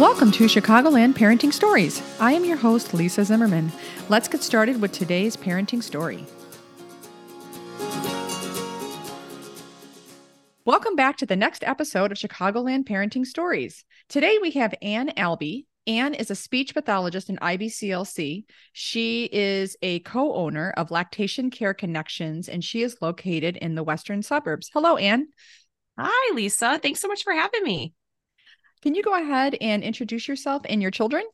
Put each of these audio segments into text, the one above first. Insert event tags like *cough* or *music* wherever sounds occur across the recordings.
Welcome to Chicagoland Parenting Stories. I am your host, Lisa Zimmermann. Let's get started with today's parenting story. Welcome back to the next episode of Chicagoland Parenting Stories. Today we have Anne Albi. Anne is a speech pathologist in IBCLC. She is a co owner of Lactation Care Connections, and she is located in the western suburbs. Hello, Anne. Hi, Lisa. Thanks so much for having me. Can you go ahead and introduce yourself and your children?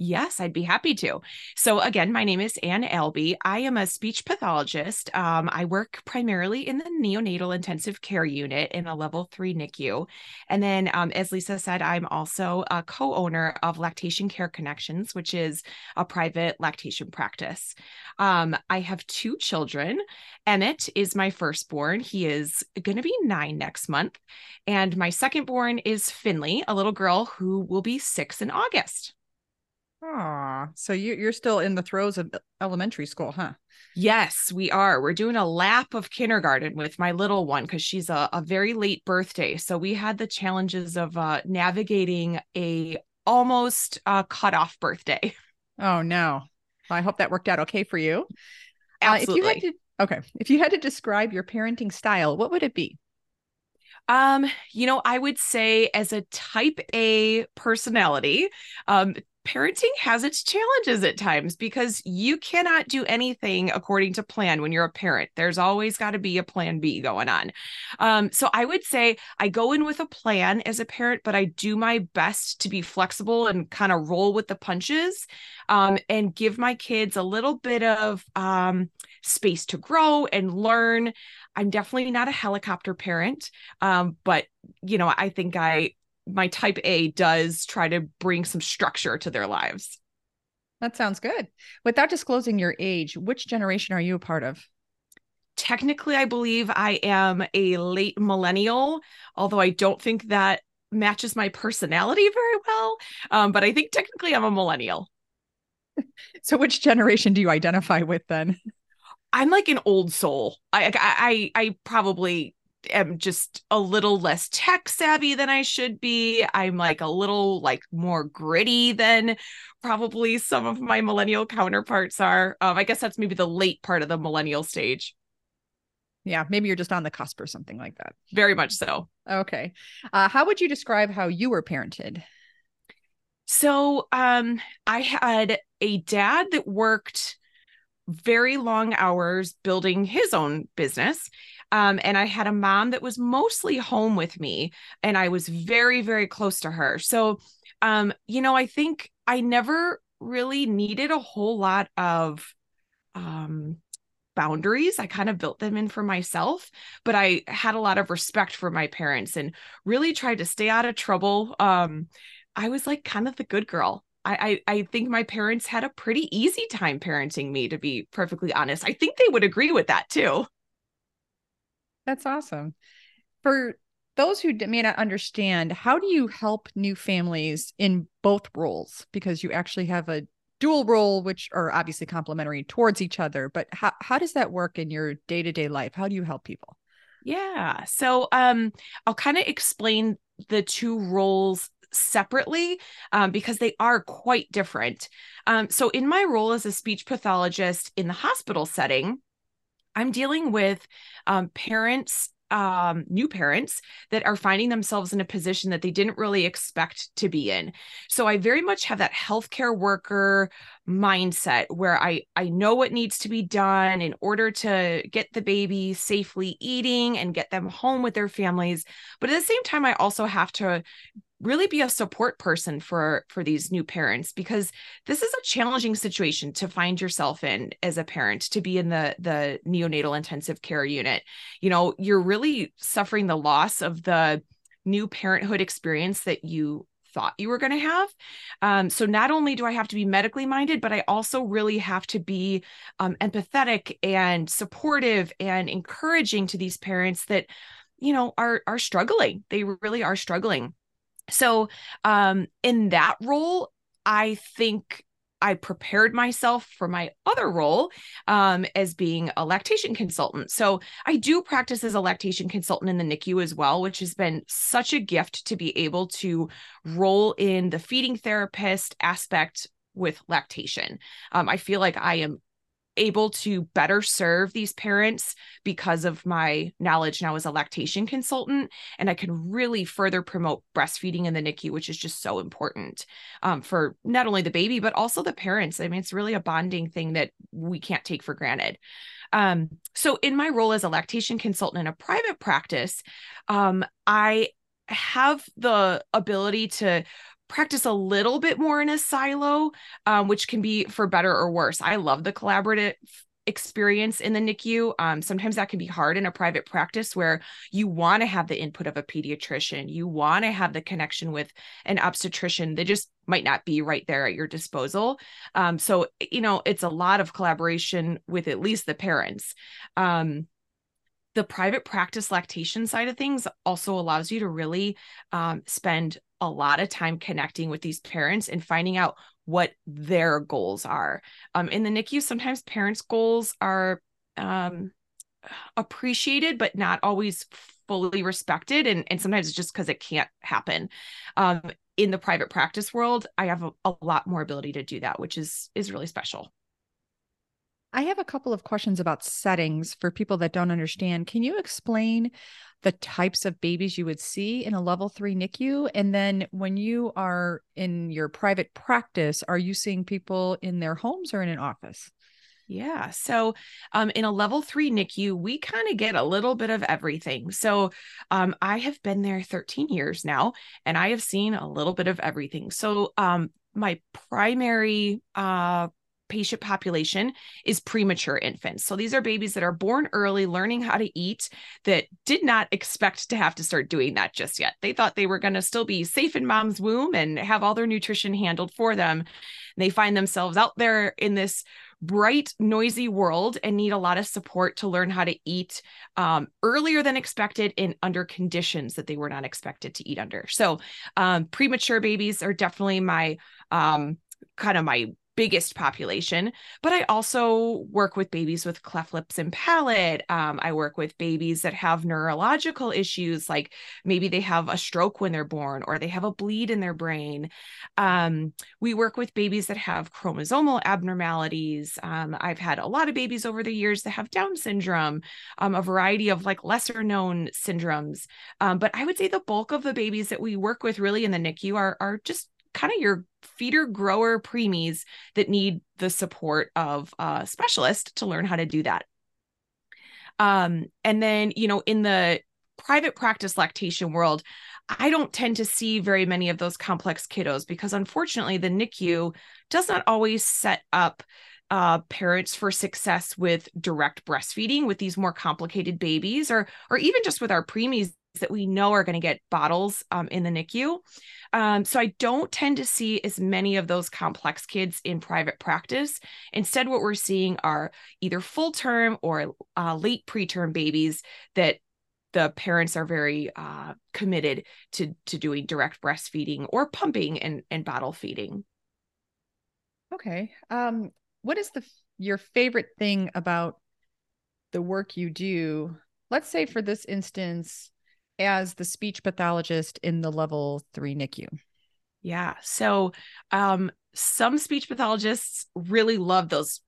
Yes, I'd be happy to. So, again, my name is Anne Albi. I am a speech pathologist. Um, I work primarily in the neonatal intensive care unit in a level three NICU. And then, um, as Lisa said, I'm also a co owner of Lactation Care Connections, which is a private lactation practice. Um, I have two children. Emmett is my firstborn. He is going to be nine next month. And my secondborn is Finley, a little girl who will be six in August. Ah, so you, you're still in the throes of elementary school, huh? Yes, we are. We're doing a lap of kindergarten with my little one because she's a, a very late birthday. So we had the challenges of uh, navigating a almost uh, cut off birthday. *laughs* Oh no. I hope that worked out okay for you. Absolutely. Uh, if you had to, okay, if you had to describe your parenting style, what would it be? Um, you know, I would say as a type A personality, um, parenting has its challenges at times because you cannot do anything according to plan when you're a parent. There's always got to be a plan B going on. Um, so I would say I go in with a plan as a parent, but I do my best to be flexible and kind of roll with the punches um, and give my kids a little bit of um, space to grow and learn. I'm definitely not a helicopter parent, um, but you know, I think I my type A does try to bring some structure to their lives. That sounds good. Without disclosing your age, which generation are you a part of? Technically, I believe I am a late millennial, although I don't think that matches my personality very well. Um, but I think technically I'm a millennial. *laughs* so, which generation do you identify with then? I'm like an old soul. I I I probably am just a little less tech savvy than I should be. I'm like a little like more gritty than probably some of my millennial counterparts are. Um, I guess that's maybe the late part of the millennial stage. Yeah, maybe you're just on the cusp or something like that. Very much so. Okay. Uh, how would you describe how you were parented? So, um, I had a dad that worked very long hours building his own business. Um, and I had a mom that was mostly home with me, and I was very, very close to her. So, um, you know, I think I never really needed a whole lot of um, boundaries. I kind of built them in for myself, but I had a lot of respect for my parents and really tried to stay out of trouble. Um, I was like kind of the good girl. I, I, I think my parents had a pretty easy time parenting me, to be perfectly honest. I think they would agree with that too. That's awesome. For those who may not understand, how do you help new families in both roles? Because you actually have a dual role, which are obviously complementary towards each other. But how, how does that work in your day to day life? How do you help people? Yeah. So um, I'll kind of explain the two roles separately um, because they are quite different. Um, so, in my role as a speech pathologist in the hospital setting, I'm dealing with um, parents um, new parents that are finding themselves in a position that they didn't really expect to be in. So I very much have that healthcare worker mindset where I I know what needs to be done in order to get the baby safely eating and get them home with their families. But at the same time, I also have to really be a support person for for these new parents because this is a challenging situation to find yourself in as a parent to be in the the neonatal intensive care unit you know you're really suffering the loss of the new parenthood experience that you thought you were going to have. Um, so not only do I have to be medically minded, but I also really have to be um, empathetic and supportive and encouraging to these parents that, you know, are are struggling. They really are struggling. So, um, in that role, I think I prepared myself for my other role um, as being a lactation consultant. So I do practice as a lactation consultant in the NICU as well, which has been such a gift to be able to roll in the feeding therapist aspect with lactation. Um, I feel like I am able to better serve these parents because of my knowledge now as a lactation consultant and i can really further promote breastfeeding in the nicu which is just so important um, for not only the baby but also the parents. I mean it's really a bonding thing that we can't take for granted. Um, so in my role as a lactation consultant in a private practice um, i have the ability to practice a little bit more in a silo, um, which can be for better or worse. I love the collaborative experience in the NICU. Um, sometimes that can be hard in a private practice where you want to have the input of a pediatrician, you want to have the connection with an obstetrician. They just might not be right there at your disposal. Um, so, you know, it's a lot of collaboration with at least the parents. Um, the private practice lactation side of things also allows you to really um, spend a lot of time connecting with these parents and finding out what their goals are. Um, in the NICU, sometimes parents' goals are um, appreciated, but not always fully respected. And, and sometimes it's just because it can't happen. Um, in the private practice world, I have a, a lot more ability to do that, which is is really special. I have a couple of questions about settings for people that don't understand. Can you explain the types of babies you would see in a level three NICU? And then when you are in your private practice, are you seeing people in their homes or in an office? Yeah. So um, in a level three NICU, we kind of get a little bit of everything. So um, I have been there 13 years now, and I have seen a little bit of everything. So um, my primary uh, patient population is premature infants. So these are babies that are born early, learning how to eat, that did not expect to have to start doing that just yet. They thought they were going to still be safe in mom's womb and have all their nutrition handled for them. They find themselves out there in this bright, noisy world and need a lot of support to learn how to eat um, earlier than expected and under conditions that they were not expected to eat under. So, um, premature babies are definitely my um, kind of my biggest population, but I also work with babies with cleft lips and palate. Um, I work with babies that have neurological issues, like maybe they have a stroke when they're born or they have a bleed in their brain. Um, we work with babies that have chromosomal abnormalities. Um, I've had a lot of babies over the years that have Down syndrome, um, a variety of like lesser known syndromes. Um, but I would say the bulk of the babies that we work with really in the NICU are, are just kind of your feeder grower preemies that need the support of a specialist to learn how to do that. Um, and then, you know, in the private practice lactation world, I don't tend to see very many of those complex kiddos because unfortunately the NICU does not always set up uh, parents for success with direct breastfeeding with these more complicated babies or or even just with our preemies that we know are going to get bottles um, in the NICU. Um, so I don't tend to see as many of those complex kids in private practice. Instead, what we're seeing are either full term or uh, late preterm babies that the parents are very uh, committed to to doing direct breastfeeding or pumping and and bottle feeding. Okay. Um, what is the your favorite thing about the work you do? Let's say for this instance, as the speech pathologist in the level three NICU? Yeah. So um, some speech pathologists really love those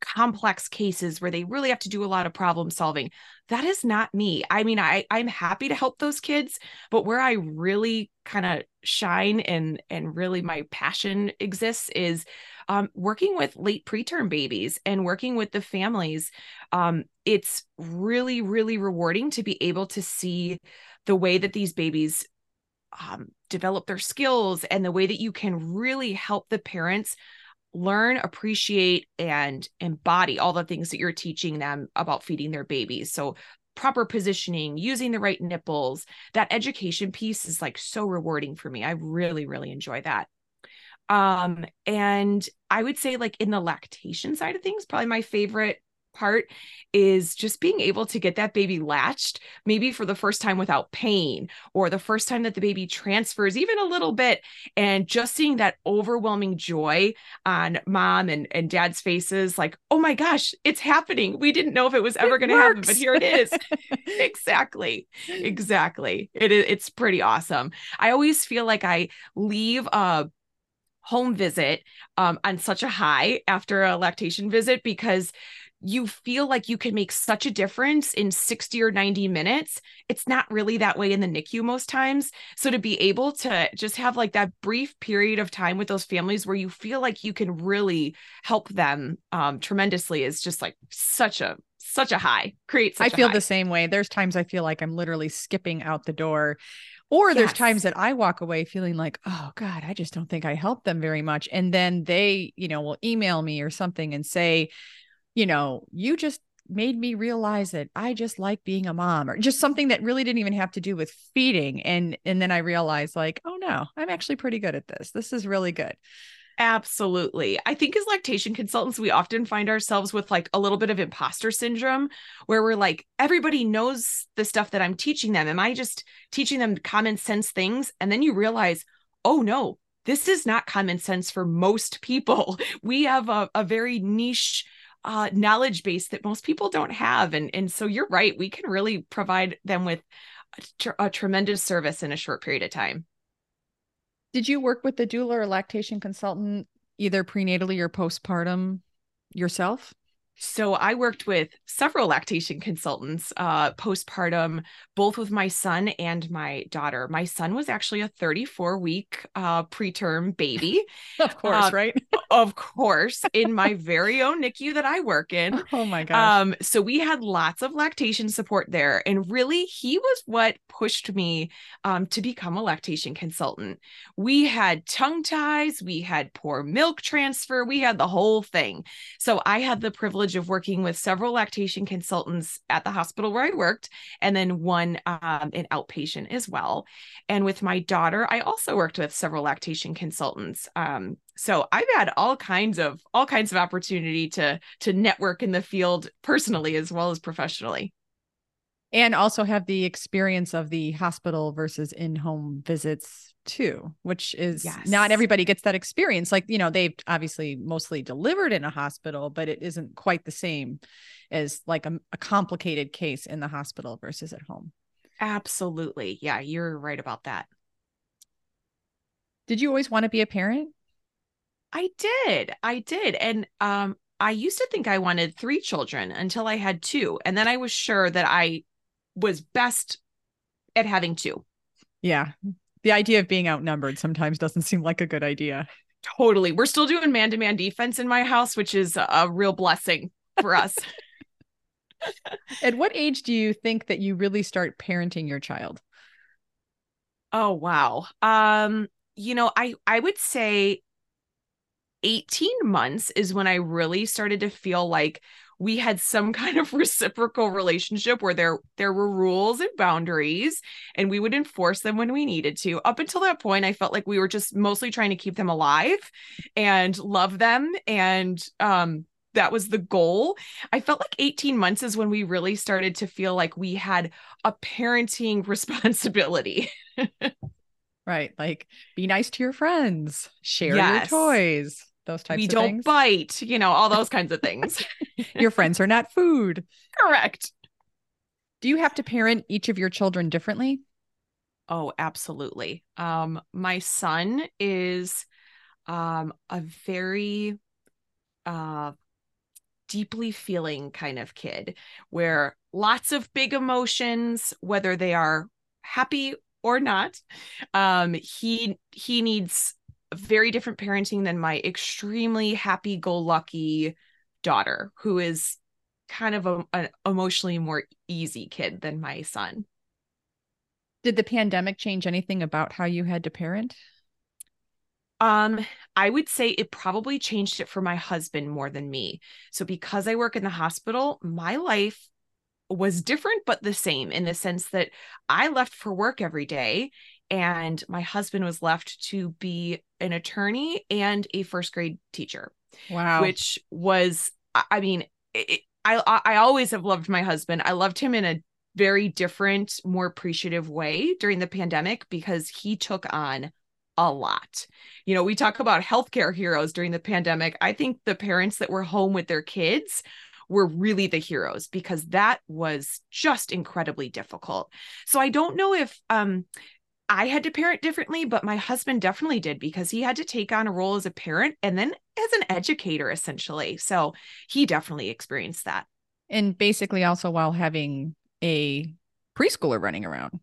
complex cases where they really have to do a lot of problem solving. That is not me. I mean, I I'm happy to help those kids, but where I really kind of shine and and really my passion exists is um, working with late preterm babies and working with the families. Um, it's really really rewarding to be able to see the way that these babies um, develop their skills and the way that you can really help the parents learn, appreciate, and embody all the things that you're teaching them about feeding their babies. So, proper positioning, using the right nipples, that education piece is like so rewarding for me. I really, really enjoy that. Um, and I would say, like, in the lactation side of things, probably my favorite part is just being able to get that baby latched, maybe for the first time without pain, or the first time that the baby transfers even a little bit, and just seeing that overwhelming joy on mom and, and dad's faces like, oh my gosh, it's happening. We didn't know if it was ever going to happen, but here it is. *laughs* exactly. Exactly. It is it's pretty awesome. I always feel like I leave a home visit um, on such a high after a lactation visit because you feel like you can make such a difference in 60 or 90 minutes. It's not really that way in the NICU most times. So to be able to just have like that brief period of time with those families where you feel like you can really help them um, tremendously is just like such a such a high. Creates I feel the same way. There's times I feel like I'm literally skipping out the door. Or yes. there's times that I walk away feeling like, oh God, I just don't think I helped them very much. And then they, you know, will email me or something and say, you know, you just made me realize that I just like being a mom or just something that really didn't even have to do with feeding and and then I realized like oh no I'm actually pretty good at this this is really good Absolutely. I think as lactation consultants, we often find ourselves with like a little bit of imposter syndrome where we're like, everybody knows the stuff that I'm teaching them. Am I just teaching them common sense things? And then you realize, oh no, this is not common sense for most people. *laughs* We have a, a very niche uh, knowledge base that most people don't have. And, and so you're right. We can really provide them with a, tr- a tremendous service in a short period of time. Did you work with the doula or lactation consultant either prenatally or postpartum yourself? So I worked with several lactation consultants uh, postpartum, both with my son and my daughter. My son was actually a 34 week uh, preterm baby. *laughs* of course, uh, right? *laughs* of course, in my very own NICU that I work in. *laughs* Oh my gosh. Um, so we had lots of lactation support there. And really, he was what pushed me um, to become a lactation consultant. We had tongue ties, we had poor milk transfer, we had the whole thing. So I had the privilege of working with several lactation consultants at the hospital where I worked, and then one um, in outpatient as well. And with my daughter, I also worked with several lactation consultants. Um, so I've had all kinds of all kinds of opportunity to to network in the field personally as well as professionally. And also have the experience of the hospital versus in-home visits too which is yes. not everybody gets that experience. Like you know they've obviously mostly delivered in a hospital but it isn't quite the same as like a, a complicated case in the hospital versus at home. Absolutely. Yeah you're right about that. Did you always want to be a parent i did i did and um I used to think I wanted three children until I had two. And then I was sure that I was best at having two. Yeah. The idea of being outnumbered sometimes doesn't seem like a good idea. Totally. We're still doing man to man defense in my house, which is a real blessing for us. *laughs* *laughs* At what age do you think that you really start parenting your child? Oh wow. Um you know, I I would say 18 months is when I really started to feel like we had some *laughs* kind of reciprocal relationship where there there were rules and boundaries and we would enforce them when we needed to up until that point i felt like we were just mostly trying to keep them alive and love them and um that was the goal. I felt like 18 months is when we really started to feel like we had a parenting *laughs* responsibility. *laughs* right. Like be nice to your friends, share yes. your toys those types we of don't things. bite, you know, all those kinds of things. *laughs* your friends are not food. Correct. Do you have to parent each of your children differently? Oh, absolutely. Um, my son is um a very uh deeply feeling kind of kid where lots of big emotions whether they are happy or not um he he needs very different parenting than my extremely happy go lucky daughter, who is kind of a, an emotionally more easy kid than my son. Did the pandemic change anything about how you had to parent? Um, I would say it probably changed it for my husband more than me. So because I work in the hospital, my life was different but the same in the sense that I left for work every day and my husband was left to be an attorney and a first grade teacher. Wow. Which was, I mean, it, I I always have loved my husband. I loved him in a very different, more appreciative way during the pandemic because he took on a lot. You know, we talk about healthcare heroes during the pandemic. I think the parents that were home with their kids were really the heroes because that was just incredibly difficult. So I don't know if um I had to parent differently, but my husband definitely did because he had to take on a role as a parent and then as an educator, essentially. So he definitely experienced that. And basically, also while having a preschooler running around.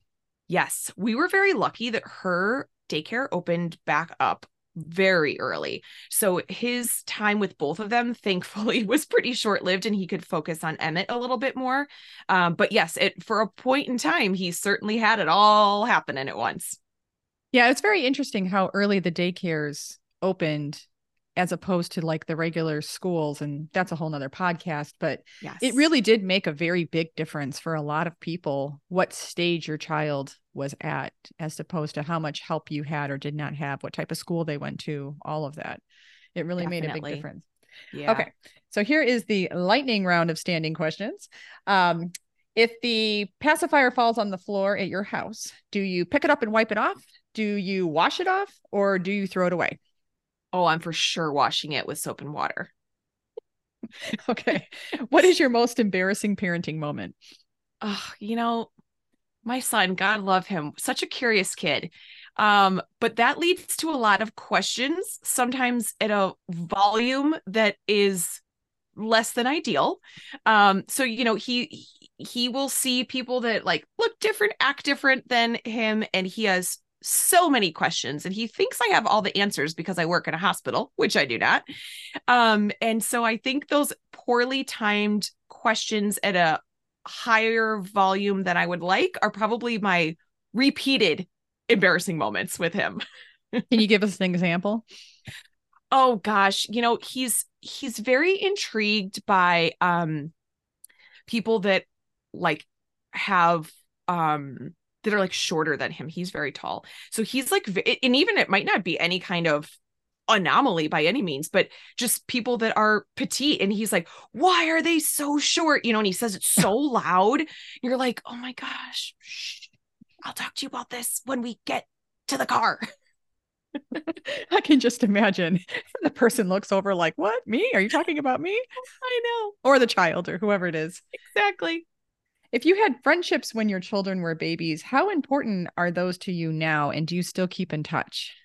Yes, we were very lucky that her daycare opened back up very early. So his time with both of them, *laughs* thankfully, was pretty short lived and he could focus on Emmett a little bit more. Um, but yes, it for a point in time, he certainly had it all happening at once. Yeah, it's very interesting how early the daycares opened as opposed to like the regular schools and that's a whole nother podcast but yes. it really did make a very big difference for a lot of people what stage your child was at as opposed to how much help you had or did not have what type of school they went to all of that. It really Definitely. made a big difference. Yeah. Okay so here is the lightning round of standing questions. Um if the pacifier falls on the floor at your house do you pick it up and wipe it off? Do you wash it off or do you throw it away Oh, I'm for sure washing it with soap and water. *laughs* okay. What is your most embarrassing parenting moment? Oh, you know, my son, God love him, such a curious kid. Um, but that leads to a lot of questions, sometimes at a volume that is less than ideal. Um, so you know, he he will see people that like look different, act different than him, and he has so many questions and he thinks I have all the answers because I work in a hospital, which I do not. Um, and so I think those poorly timed questions at a higher volume than I would like are probably my repeated embarrassing moments with him. *laughs* Can you give us an example? Oh gosh, you know, he's he's very intrigued by um people that like have um that are like shorter than him. He's very tall. So he's like, and even it might not be any kind of anomaly by any means, but just people that are petite. And he's like, why are they so short? You know, and he says it *laughs* so loud. You're like, oh my gosh, shh, I'll talk to you about this when we get to the car. *laughs* I can just imagine *laughs* the person looks over like, What? Me? Are you talking about me? I know. Or the child or whoever it is. Exactly. If you had friendships when your children were babies, how important are those to you now? And do you still keep in touch?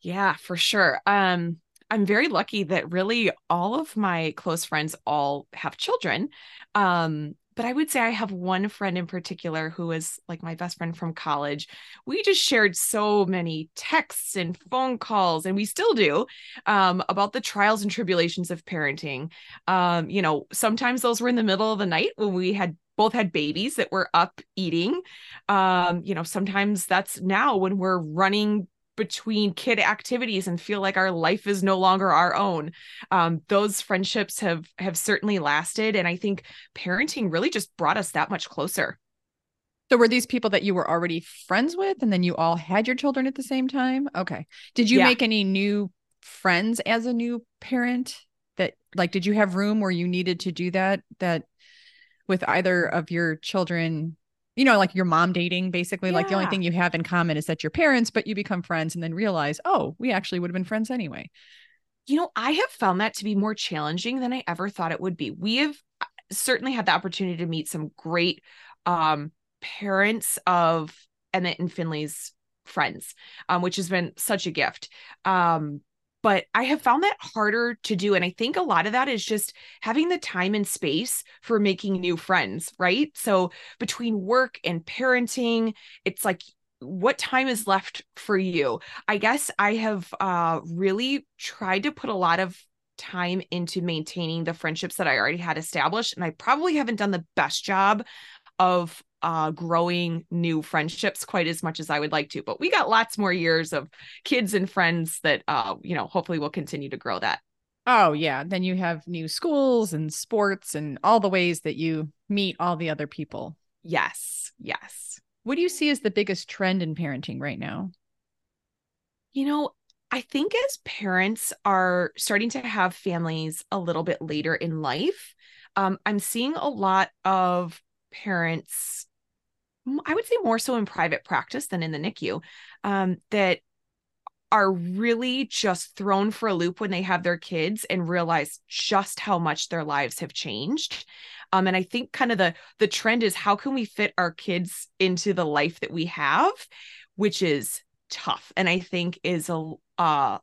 Yeah, for sure. Um, I'm very lucky that really all of my close friends all have children. Um, but I would say I have one friend in particular who is like my best friend from college. We just shared so many texts and phone calls, and we still do, um, about the trials and tribulations of parenting. Um, you know, sometimes those were in the middle of the night when we had both had babies that were up eating. Um, you know, sometimes that's now when we're running between kid activities and feel like our life is no longer our own um, those friendships have have certainly lasted and i think parenting really just brought us that much closer so were these people that you were already friends with and then you all had your children at the same time okay did you yeah. make any new friends as a new parent that like did you have room where you needed to do that that with either of your children you know like your mom dating basically yeah. like the only thing you have in common is that you're parents but you become friends and then realize oh we actually would have been friends anyway. You know i have found that to be more challenging than i ever thought it would be. We have uh, certainly had the opportunity to meet some great um parents of emmett and finley's friends um, which has been such a gift. Um but I have found that harder to do. And I think a lot of that is just having the time and space for making new friends, right? So between work and parenting, it's like, what time is left for you? I guess I have uh, really tried to put a lot of time into maintaining the friendships that I already had established. And I probably haven't done the best job of uh, growing new friendships quite as much as I would like to. But we got lots more years of kids and friends that, uh, you know, hopefully we'll continue to grow that. Oh, yeah. Then you have new schools and sports and all the ways that you meet all the other people. Yes. Yes. What do you see as the biggest trend in parenting right now? You know, I think as parents are starting to have families a little bit later in life, um, I'm seeing a lot of parents, I would say more so in private practice than in the NICU, um, that are really just thrown for a loop when they have their kids and realize just how much their lives have changed. Um, and I think kind of the the trend is how can we fit our kids into the life that we have, which is tough, and I think is a uh,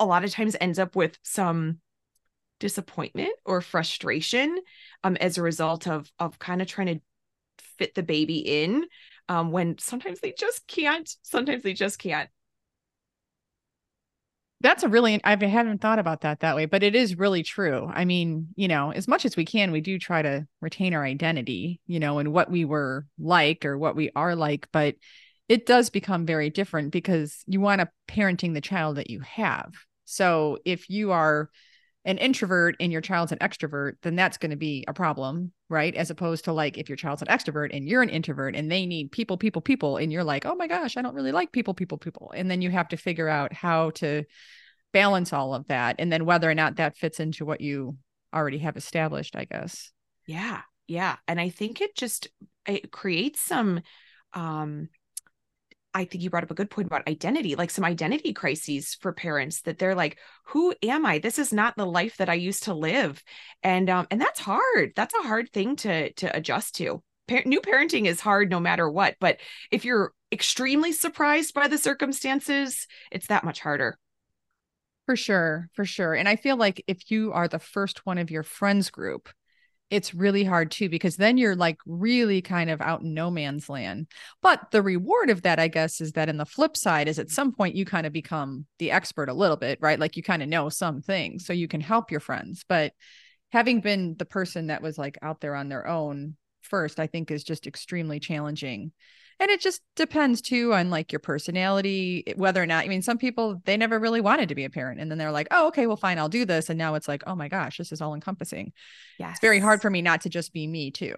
a lot of times ends up with some disappointment or frustration um, as a result of of kind of trying to fit the baby in um, when sometimes they just can't. Sometimes they just can't that's a really I haven't thought about that that way, but it is really true. I mean, you know, as much as we can, we do try to retain our identity, you know, and what we were like or what we are like, but it does become very different because you want to parenting the child that you have. So if you are an introvert and your child's an extrovert, then that's going to be a problem, right? As opposed to like if your child's an extrovert and you're an introvert and they need people, people, people, and you're like, oh my gosh, I don't really like people, people, people. And then you have to figure out how to balance all of that and then whether or not that fits into what you already have established i guess yeah yeah and i think it just it creates some um I think you brought up a good point about identity, like some identity crises for parents that they're like, who am I? This is not the life that I used to live. And um and that's hard. That's a hard thing to to adjust to. New parenting is hard no matter what, but if you're extremely surprised by the circumstances, it's that much harder. For sure, for sure. And I feel like if you are the first one of your friends group, it's really hard too because then you're like really kind of out in no man's land. But the reward of that, I guess, is that in the flip side is at some point you kind of become the expert a little bit, right? Like you kind of know some things so you can help your friends. But having been the person that was like out there on their own first, I think is just extremely challenging and it just depends too on like your personality whether or not i mean some people they never really wanted to be a parent. And then they're like oh okay well fine i'll do this. And now it's like oh my gosh this is all encompassing. Yeah it's very hard for me not to just be me too.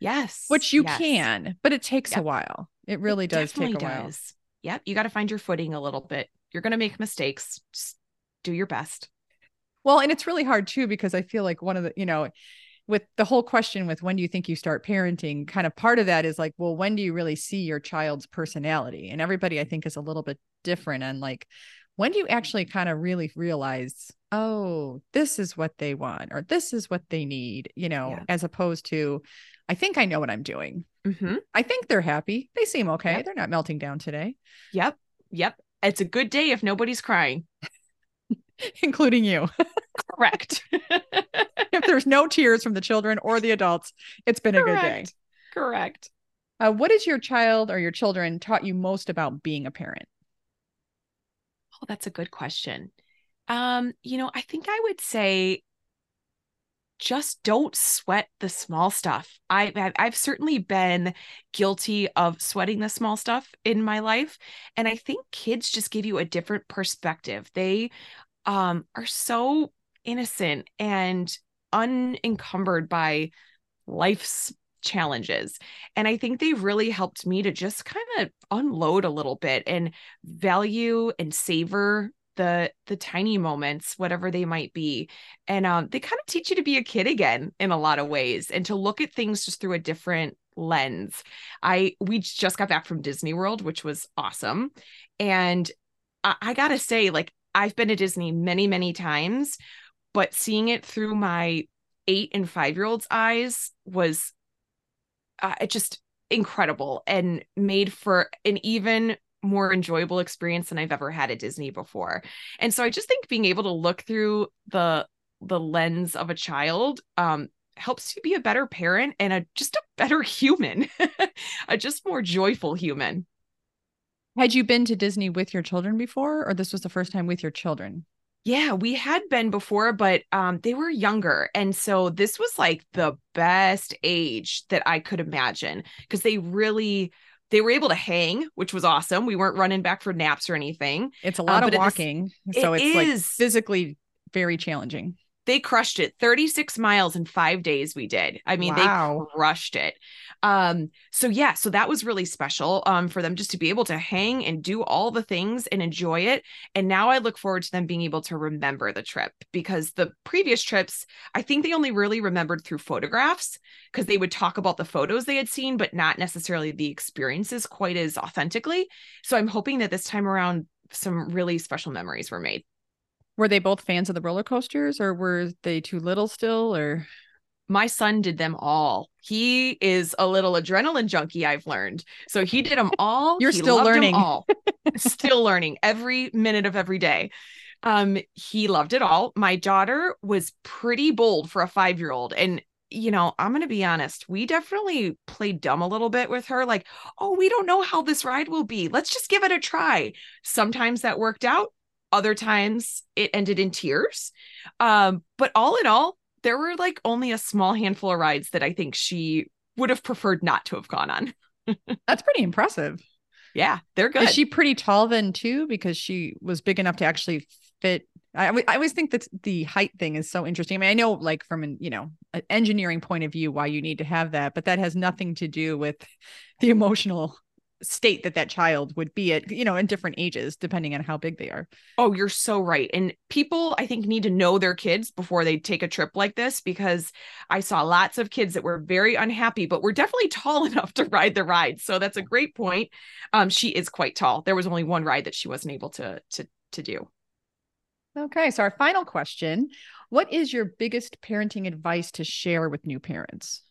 Yes which you yes. can but it takes yep. a while. It really it does take a does. while yep you got to find your footing a little bit. You're going to make mistakes. Just do your best. Well and it's really hard too because i feel like one of the you know with the whole question with when do you think you start parenting kind of part of that is like well when do you really see your child's personality? And everybody i think is a little bit different and like when do you actually kind of really realize oh this is what they want or this is what they need you know yeah. as opposed to i think i know what i'm doing. Mm-hmm. i think they're happy. They seem okay. Yep. they're not melting down today. Yep. Yep. It's a good day if nobody's crying. *laughs* Including you *laughs* correct *laughs* if there's no tears from the children or the adults, it's been Correct. a good day. Correct. Uh, what has your child or your children taught you most about being a parent? Oh, that's a good question. Um, you know, I think I would say just don't sweat the small stuff. I, I've certainly been guilty of sweating the small stuff in my life, and I think kids just give you a different perspective. They um, are so innocent and unencumbered by life's challenges. And I think they've really helped me to just kind of unload a little bit and value and savor the the tiny moments whatever they might be. And um they kind of teach you to be a kid again in a lot of ways and to look at things just through a different lens. I we just got back from disney world which was awesome. And I, I gotta say like i've been to disney many many times but seeing it through my eight and five year olds eyes was uh, just incredible and made for an even more enjoyable experience than I've ever had at Disney before. And so I just think being able to look through the the lens of a child um helps you be a better parent and a just a better *laughs* human, a just more joyful human. Had you been to Disney with your children before or this was the first time with your children? Yeah, we had been before, but um, they were younger. And so this was like the best age that I could imagine because they really they were able to hang, which was awesome. We weren't running back for naps or anything. It's a lot um, of walking. This, so it's is, like physically very challenging. They crushed it. 36 miles in five days we did. I mean Wow. they crushed it. Um so yeah so that was really special um for them just to be able to hang and do all the things and enjoy it. And now i look forward to them being able to remember the trip because the previous trips i think they only really remembered through photographs because they would talk about the photos they had seen but not necessarily the experiences quite as authentically. So i'm hoping that this time around some really special memories were made Were they both fans of the roller coasters or were they too little still or my son did them all. He is a little adrenaline junkie, I've learned. So he did them all. *laughs* You're He still learning. all. *laughs* still learning every minute of every day. Um, he loved it all. My daughter was pretty bold for a five year old. And, you know, I'm going to be honest, we definitely played dumb a little bit with her. Like, oh, we don't know how this ride will be. Let's just give it a try. Sometimes that worked out. Other times it ended in tears. Um, but all in all, there were like only a small handful of rides that I think she would have preferred not to have gone on. *laughs* that's pretty impressive. Yeah, they're good. Is she pretty tall then too? Because she was big enough to actually fit. I, I always think that the height thing is so interesting. I mean, I know like from an you know an engineering point of view why you need to have that, but that has nothing to do with *laughs* the emotional state that that child would be at you know in different ages depending on how big they are. Oh, you're so right. And people, I think, need to know their kids before they take a trip like this because I saw lots of kids that were very unhappy, but were definitely *laughs* tall enough to ride the ride. So that's a great point. Um, she is quite tall. There was only one ride that she wasn't able to to to do. Okay, so our final question: What is your biggest parenting advice to share with new parents?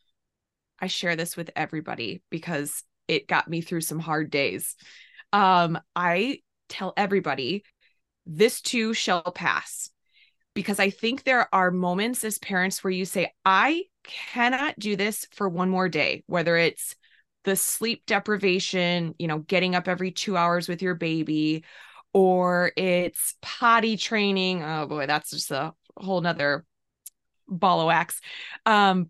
I share this with everybody because it got me through some hard days. Um, I tell everybody this too shall pass because I think there are moments as parents where you say, I cannot do this for one more day, whether it's the sleep deprivation, you know, getting up every two hours with your baby, or it's potty training. Oh boy, that's just a whole nother ball of wax. Um,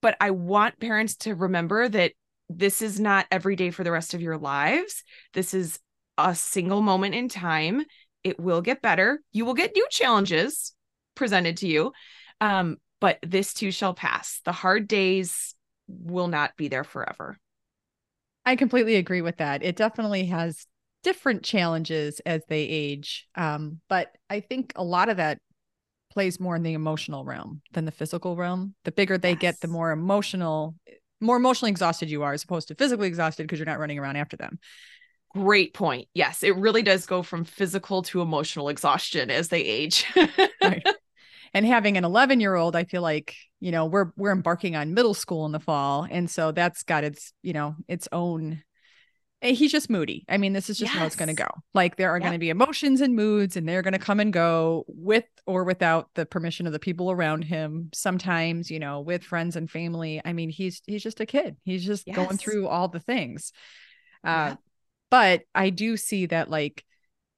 but I want parents to remember that this is not every day for the rest of your lives. This is a single moment in time. It will get better. You will get new challenges presented to you. Um, but this too shall pass. The hard days will not be there forever. I completely agree with that. It definitely has different challenges as they age. Um, but I think a lot of that plays more in the emotional realm than the physical realm. The bigger they get, the more emotional, more emotionally exhausted you are, as opposed to physically exhausted because you're not running around after them. Great point. Yes, it really does go from physical to emotional exhaustion as they age. *laughs* Right. and having an 11 year old i feel like you know we're we're embarking on middle school in the fall and so that's got its you know its own he's just moody. I mean this is just how it's going to go. Like there are Yep. going to be emotions and moods and they're going to come and go with or without the permission of the people around him sometimes you know with friends and family. I mean he's he's just a kid. He's just going through all the things. Uh Yep. but i do see that like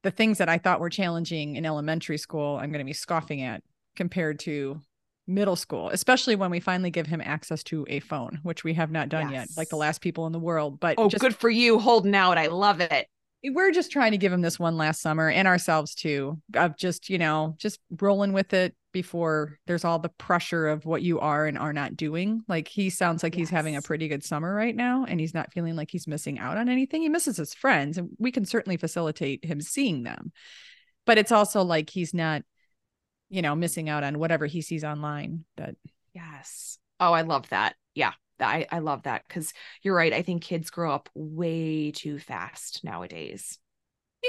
the things that I thought were challenging in elementary school, I'm going to be scoffing at compared to middle school, especially when we finally give him access to a phone, which we have not done yet, like the last people in the world. But oh, just, good for you holding out. I love it. we're just trying to give him this one last summer and ourselves too, of just, you know, just rolling with it before there's all the pressure of what you are and are not doing. Like he sounds like he's having a pretty good summer right now and he's not feeling like he's missing out on anything. He misses his friends and we can certainly facilitate him seeing them. But it's also like he's not, you know, missing out on whatever he sees online that Yes. Oh, I love that. Yeah. I, I love that because you're right. I think kids grow up way too fast nowadays.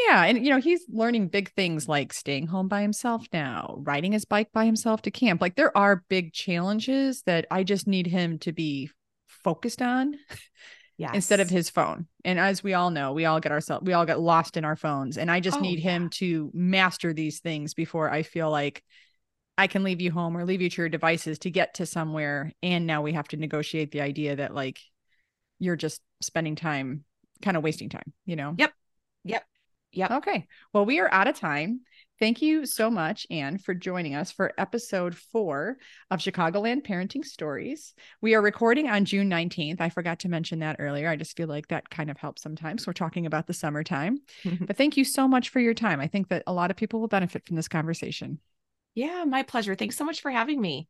Yeah, and you know, he's learning big things like staying home by himself now, riding his bike by himself to camp. Like there are big challenges that I just need him to be focused on *laughs* Yes. instead of his phone. And as we all know, we all get ourselves we all get lost in our phones and I just Oh, need him to master these things before I feel like I can leave you home or leave you to your devices to get to somewhere and now we have to negotiate the idea that like you're just spending time kind of wasting time, you know. Yep. Yep. Yep. Okay. Well, we are out of time. Thank you so much, Anne, for joining us for episode four of Chicagoland Parenting Stories. We are recording on June 19th. I forgot to mention that earlier. I just feel like that kind of helps sometimes. We're talking about the summertime. *laughs* but thank you so much for your time. I think that a lot of people will benefit from this conversation. Yeah, my pleasure. Thanks so much for having me.